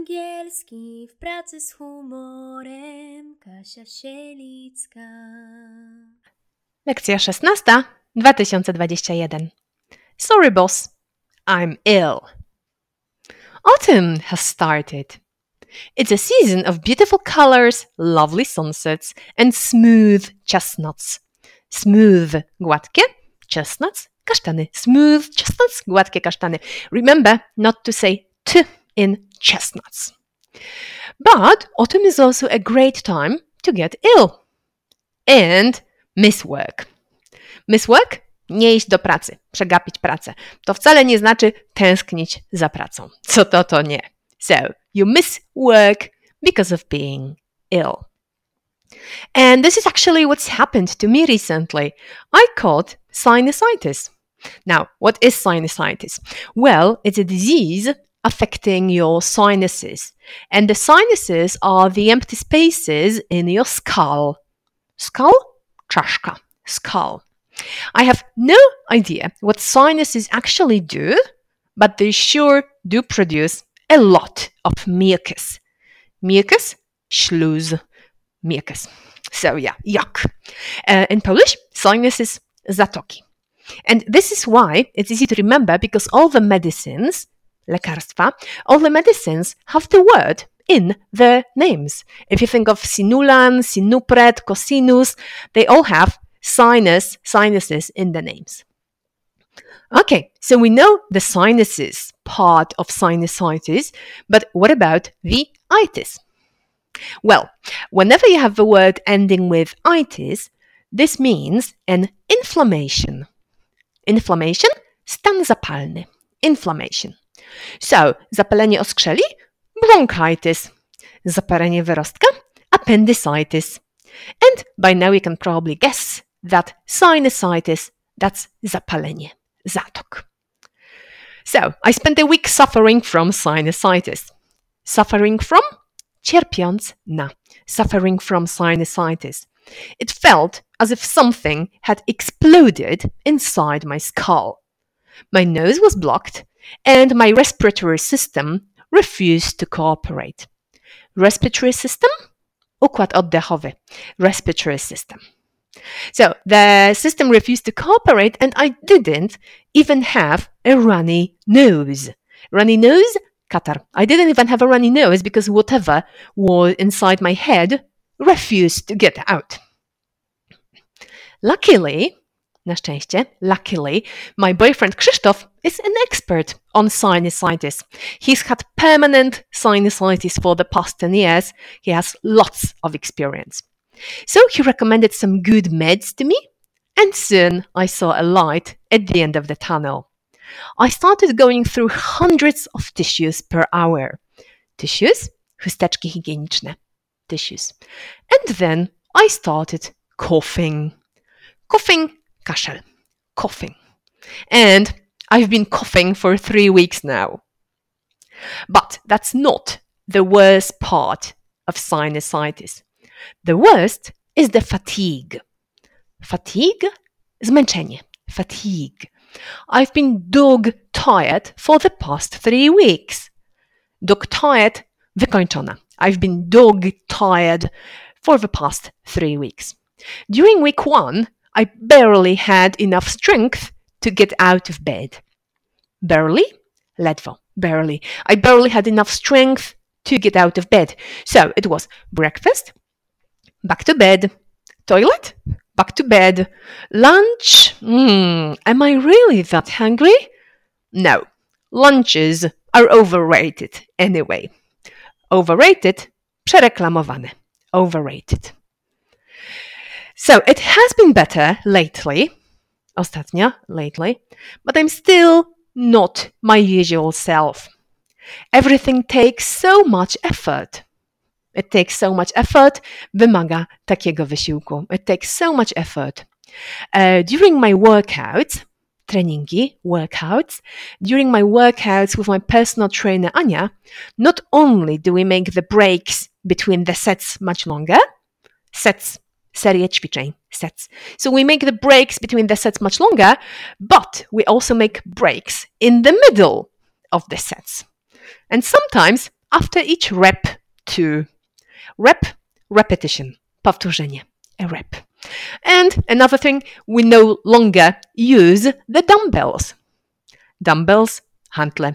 Angielski w pracy z humorem Kasia Sielicka. Lekcja 16, 2021. Sorry, boss. I'm ill. Autumn has started. It's a season of beautiful colors, lovely sunsets, and smooth chestnuts. Smooth, gładkie, chestnuts, kasztany. Smooth chestnuts, gładkie kasztany. Remember not to say t in chestnuts. But autumn is also a great time to get ill and miss work. Miss work? Nie iść do pracy, przegapić pracę. To wcale nie znaczy tęsknić za pracą. Co to, to nie. So, you miss work because of being ill. And this is actually what's happened to me recently. I caught sinusitis. Now, what is sinusitis? Well, it's a disease affecting your sinuses. And the sinuses are the empty spaces in your skull. Skull? Czaszka. Skull. I have no idea what sinuses actually do, but they sure do produce a lot of mucus. Mucus? Śluz. Mucus. So yeah, yuck. Uh, in Polish, sinuses zatoki. And this is why it's easy to remember because all the medicines lekarstwa, all the medicines have the word in their names. If you think of Sinulan, Sinupret, Cosinus, they all have sinus, sinuses in the names. Okay, so we know the sinuses part of sinusitis, but what about the itis? Well, whenever you have the word ending with itis, this means an inflammation. Inflammation, stan zapalny. Inflammation. So, zapalenie oskrzeli, bronchitis. Zapalenie wyrostka, appendicitis. And by now you can probably guess that sinusitis, that's zapalenie, zatok. So, I spent a week suffering from sinusitis. Suffering from? Cierpiąc na. Suffering from sinusitis. It felt as if something had exploded inside my skull. My nose was blocked, and my respiratory system refused to cooperate. Respiratory system? Układ oddechowy. Respiratory system. So the system refused to cooperate, and I didn't even have a runny nose. Runny nose? Katar. I didn't even have a runny nose because whatever was inside my head refused to get out. Luckily, na szczęście, luckily, my boyfriend Krzysztof is an expert on sinusitis. He's had permanent sinusitis for the past 10 years. He has lots of experience. So he recommended some good meds to me, and soon I saw a light at the end of the tunnel. I started going through hundreds of tissues per hour. Tissues? Chusteczki higieniczne. Tissues. And then I started coughing. Coughing, kaszel. Coughing. And I've been coughing for three weeks now. But that's not the worst part of sinusitis. The worst is the fatigue. Fatigue? Zmęczenie. Fatigue. I've been dog tired for the past three weeks. Dog tired, wykończona. I've been dog tired for the past three weeks. During week one, I barely had enough strength to get out of bed. Barely? Ledwo. Barely. I barely had enough strength to get out of bed. So it was breakfast, back to bed, toilet, back to bed, lunch. Mm, am I really that hungry? No. Lunches are overrated anyway. Overrated, przereklamowane. Overrated. So it has been better lately, ostatnio, lately, but I'm still not my usual self. Everything takes so much effort. It takes so much effort, wymaga takiego wysiłku. It takes so much effort. Uh, during my workouts, treningi, workouts, during my workouts with my personal trainer Anya, not only do we make the breaks between the sets much longer, sets, serie ćwiczeń, sets. So we make the breaks between the sets much longer, but we also make breaks in the middle of the sets. And sometimes after each rep to rep, repetition, powtórzenie, a rep. And another thing, we no longer use the dumbbells. Dumbbells, handle.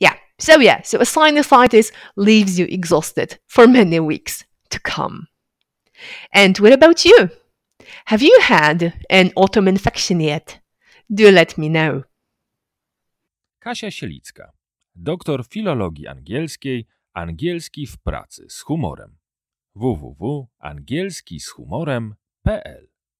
Yeah, so yeah, so a sinusitis leaves you exhausted for many weeks to come. And what about you? Have you had an autumn infection yet? Do let me know. Kasia Sielicka, doktor filologii angielskiej, angielski w pracy z humorem. www.angielskizhumorem.pl